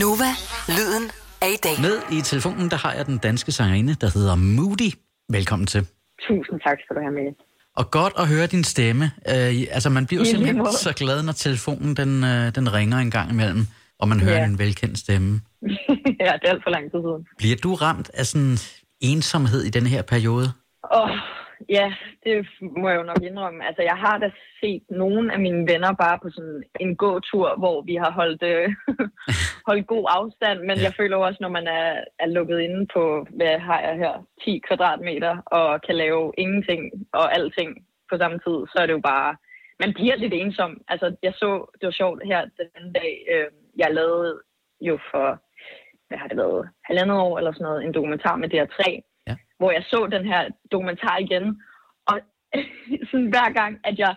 Nova, lyden af i dag. Med i telefonen, der har jeg den danske sangerinde, der hedder Moody. Velkommen til. Tusind tak skal du have med. Og godt at høre din stemme. Øh, altså, man bliver jo simpelthen måde. så glad, når telefonen den, øh, den ringer en gang imellem, og man hører Ja. en velkendt stemme. ja, det er alt for lang tid siden. Bliver du ramt af sådan ensomhed i den her periode? Åh, oh, ja, det må jeg jo nok indrømme. Altså, jeg har da set nogle af mine venner bare på sådan en gåtur, hvor vi har holdt, øh, holdt god afstand, men Ja. jeg føler også, når man er, er lukket inde på, hvad har jeg her, 10 kvadratmeter, og kan lave ingenting og alting på samme tid, så er det jo bare, man bliver lidt ensom. Altså, jeg så, det var sjovt her den anden dag, øh, jeg lavede jo for, hvad har det været, halvandet år eller sådan noget, en dokumentar med DR3, Ja. Hvor jeg så den her dokumentar igen, og sådan hver gang, at jeg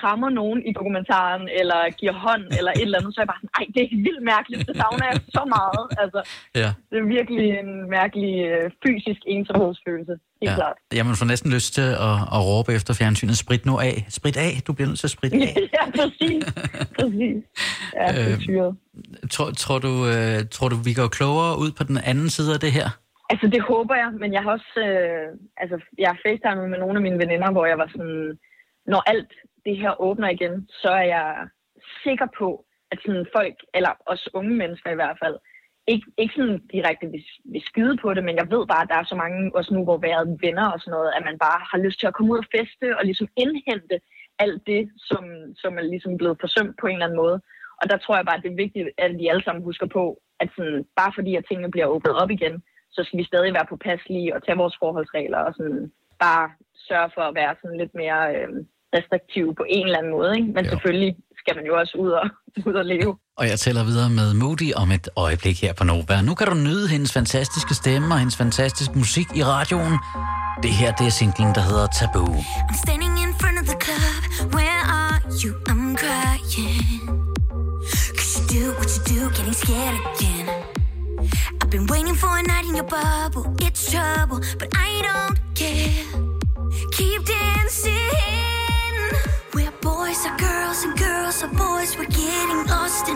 krammer nogen i dokumentaren, eller giver hånd, eller et eller andet, så er jeg bare sådan, ej, det er vildt mærkeligt, det savner jeg så meget. Altså, Ja. det er virkelig en mærkelig øh, fysisk ensomhedsfølelse, helt ja. klart. Ja, man får næsten lyst til at, at råbe efter fjernsynet, sprit nu af. Sprit af, du bliver nødt til at spritte af. ja, præcis. præcis. Ja, det er syret. tror, tror, du, øh, tror du, vi går klogere ud på den anden side af det her? Altså, det håber jeg, men jeg har også... Øh, altså, jeg har facetimet med nogle af mine veninder, hvor jeg var sådan... Når alt det her åbner igen, så er jeg sikker på, at sådan folk, eller os unge mennesker i hvert fald, ikke, ikke sådan direkte vil, vil skyde på det, men jeg ved bare, at der er så mange, også nu hvor været venner og sådan noget, at man bare har lyst til at komme ud og feste og ligesom indhente alt det, som, som er ligesom blevet forsømt på en eller anden måde. Og der tror jeg bare, at det er vigtigt, at vi alle sammen husker på, at sådan, bare fordi at tingene bliver åbnet op igen, så skal vi stadig være påpasselige og tage vores forholdsregler og sådan bare sørge for at være sådan lidt mere øh, restriktive på en eller anden måde. Ikke? Men Jo. selvfølgelig skal man jo også ud og, ud og leve. Og jeg tæller videre med Moody om et øjeblik her på Nova. Nu kan du nyde hendes fantastiske stemme og hendes fantastiske musik i radioen. Det her, det er singlen, der hedder Taboo. I'm standing in front of the club. Where are you? I'm crying. Cause you do what you do, getting scared again. I've been waiting for a night in your bubble. It's trouble, but I don't care. Keep dancing. We're boys are girls and girls are boys. We're getting lost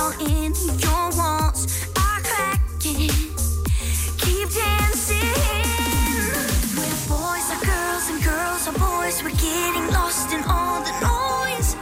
Your walls are cracking. Keep dancing. We're boys girls and girls boys. We're getting lost in all the noise.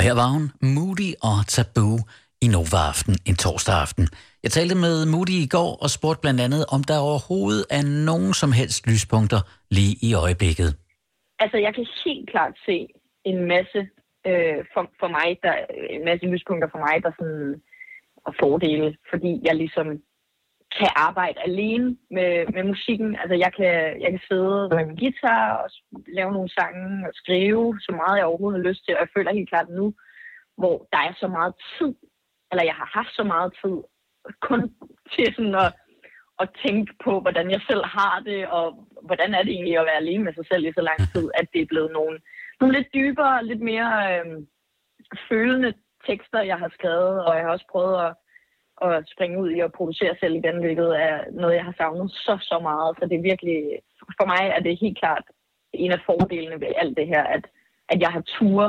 Og her var hun, Moody og Tabu i Nova Aften en torsdag aften. Jeg talte med Moody i går og spurgte blandt andet, om der overhovedet er nogen som helst lyspunkter lige i øjeblikket. Altså, jeg kan helt klart se en masse øh, for, for mig, der, en masse lyspunkter for mig, der sådan og fordele, fordi jeg ligesom kan arbejde alene med, med musikken. Altså, jeg kan, jeg kan sidde med min guitar og lave nogle sange og skrive så meget, jeg overhovedet har lyst til. Og jeg føler helt klart nu, hvor der er så meget tid, eller jeg har haft så meget tid, kun til sådan at, at tænke på, hvordan jeg selv har det, og hvordan er det egentlig at være alene med sig selv i så lang tid, at det er blevet nogle, nogle lidt dybere, lidt mere øh, følende tekster, jeg har skrevet, og jeg har også prøvet at, at springe ud i at producere selv igen, hvilket er noget, jeg har savnet så, så meget. Så det er virkelig, for mig er det helt klart en af fordelene ved alt det her, at, at jeg har tur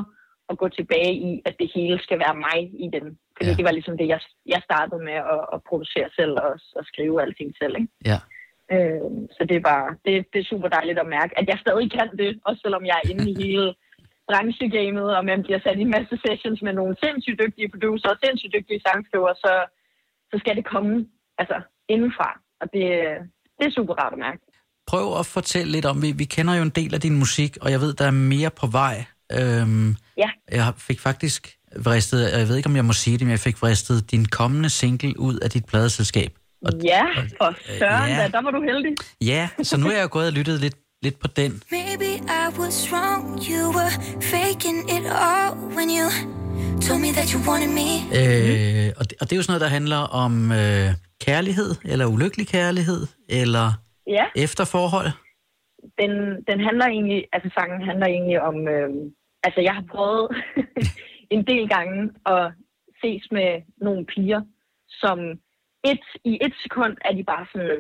at gå tilbage i, at det hele skal være mig i den. Fordi ja. det var ligesom det, jeg, jeg startede med at, at producere selv og, og skrive alting selv. Ikke? Ja. Øh, så det er bare, det, det er super dejligt at mærke, at jeg stadig kan det, også selvom jeg er inde i hele branchegamet, og man bliver sat i en masse sessions med nogle sindssygt dygtige producer og sindssygt dygtige sangskriver, så, så skal det komme altså, indenfra. Og det, det er super rart at mærke. Prøv at fortælle lidt om, vi, vi kender jo en del af din musik, og jeg ved, der er mere på vej. Øhm, ja. Jeg fik faktisk vristet, jeg ved ikke, om jeg må sige det, men jeg fik vristet din kommende single ud af dit pladeselskab. Og, ja, for søren ja. da, der var du heldig. Ja, så nu er jeg gået og lyttet lidt lidt på den. Maybe I was wrong. You were faking it all when you told me that you wanted me. Øh, og, det, og det er jo sådan noget, der handler om øh, kærlighed, eller ulykkelig kærlighed, eller ja. efterforhold. Den, den handler egentlig, altså sangen handler egentlig om, øh, altså jeg har prøvet en del gange at ses med nogle piger, som et, i et sekund er de bare sådan,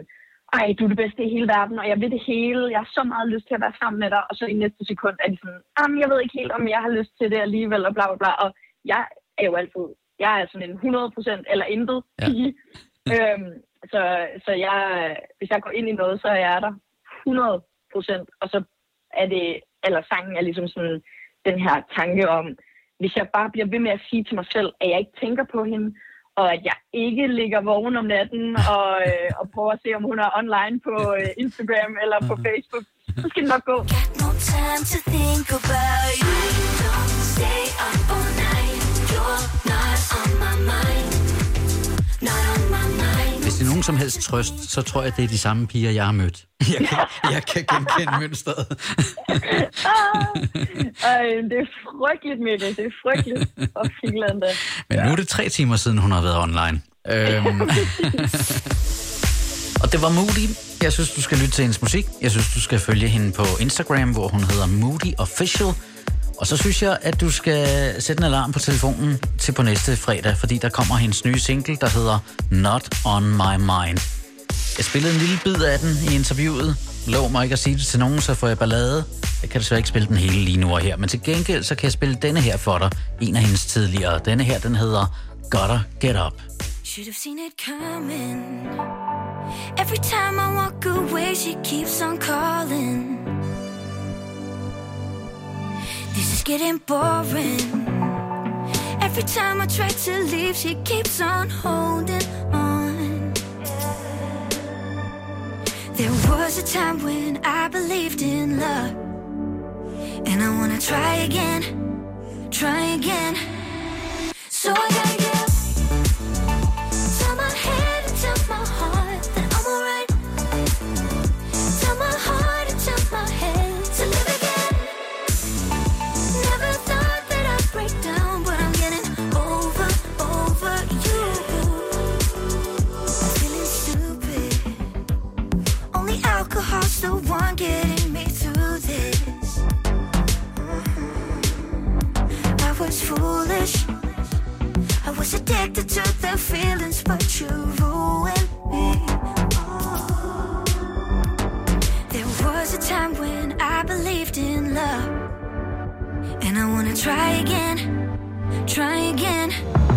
ej, du er det bedste i hele verden, og jeg vil det hele, jeg har så meget lyst til at være sammen med dig, og så i næste sekund er de sådan, jamen, jeg ved ikke helt, om jeg har lyst til det alligevel, og bla bla bla, og jeg er jo altid, jeg er sådan en 100% eller intet Ja. pige, øhm, så, så jeg, hvis jeg går ind i noget, så er jeg der 100%, og så er det, eller sangen er ligesom sådan den her tanke om, hvis jeg bare bliver ved med at sige til mig selv, at jeg ikke tænker på hende, og at jeg ikke ligger vågen om natten og, øh, og prøver at se, om hun er online på øh, Instagram eller på Facebook, så skal det nok gå. Got no time to think about you. Don't stay up Hvis det er nogen som helst trøst, så tror jeg, det er de samme piger, jeg har mødt. Jeg kan, jeg kan genkende mønstret. Ah, ej, det er frygteligt, Mikkel. Det er frygteligt. Og Finland. Men nu er det tre timer siden, hun har været online. Øhm. og det var Moody. Jeg synes, du skal lytte til hendes musik. Jeg synes, du skal følge hende på Instagram, hvor hun hedder Moody Official. Og så synes jeg, at du skal sætte en alarm på telefonen til på næste fredag, fordi der kommer hendes nye single, der hedder Not On My Mind. Jeg spillede en lille bid af den i interviewet. Lov mig ikke at sige det til nogen, så får jeg ballade. Jeg kan desværre ikke spille den hele lige nu og her, men til gengæld så kan jeg spille denne her for dig. En af hendes tidligere. Denne her, den hedder Gotta Get Up. Should have seen it coming. Every time I walk away, she keeps on calling. Is getting boring. Every time I try to leave, she keeps on holding on. There was a time when I believed in love. And I wanna try again, try again. So I try again, try again.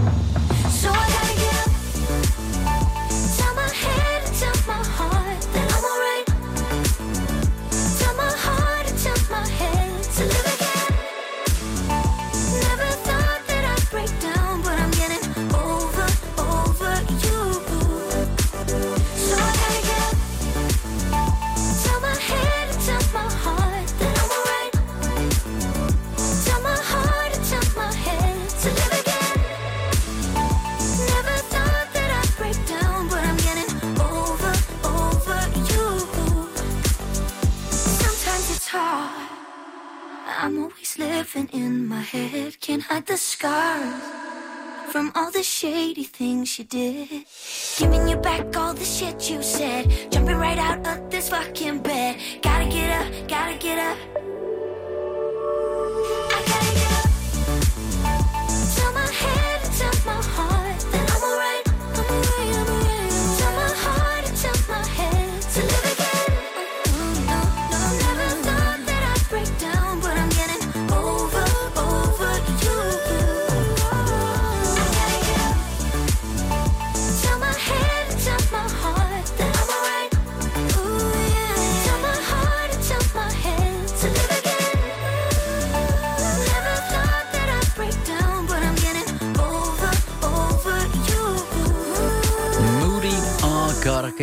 I'm always living in my head. Can't hide the scars from all the shady things you did. Giving you back all the shit you said. Jumping right out of this fucking bed. Gotta get up, gotta get up.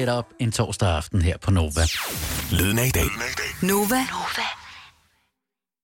Get Up en torsdag aften her på Nova. Lyden af i dag. Nova. Nova.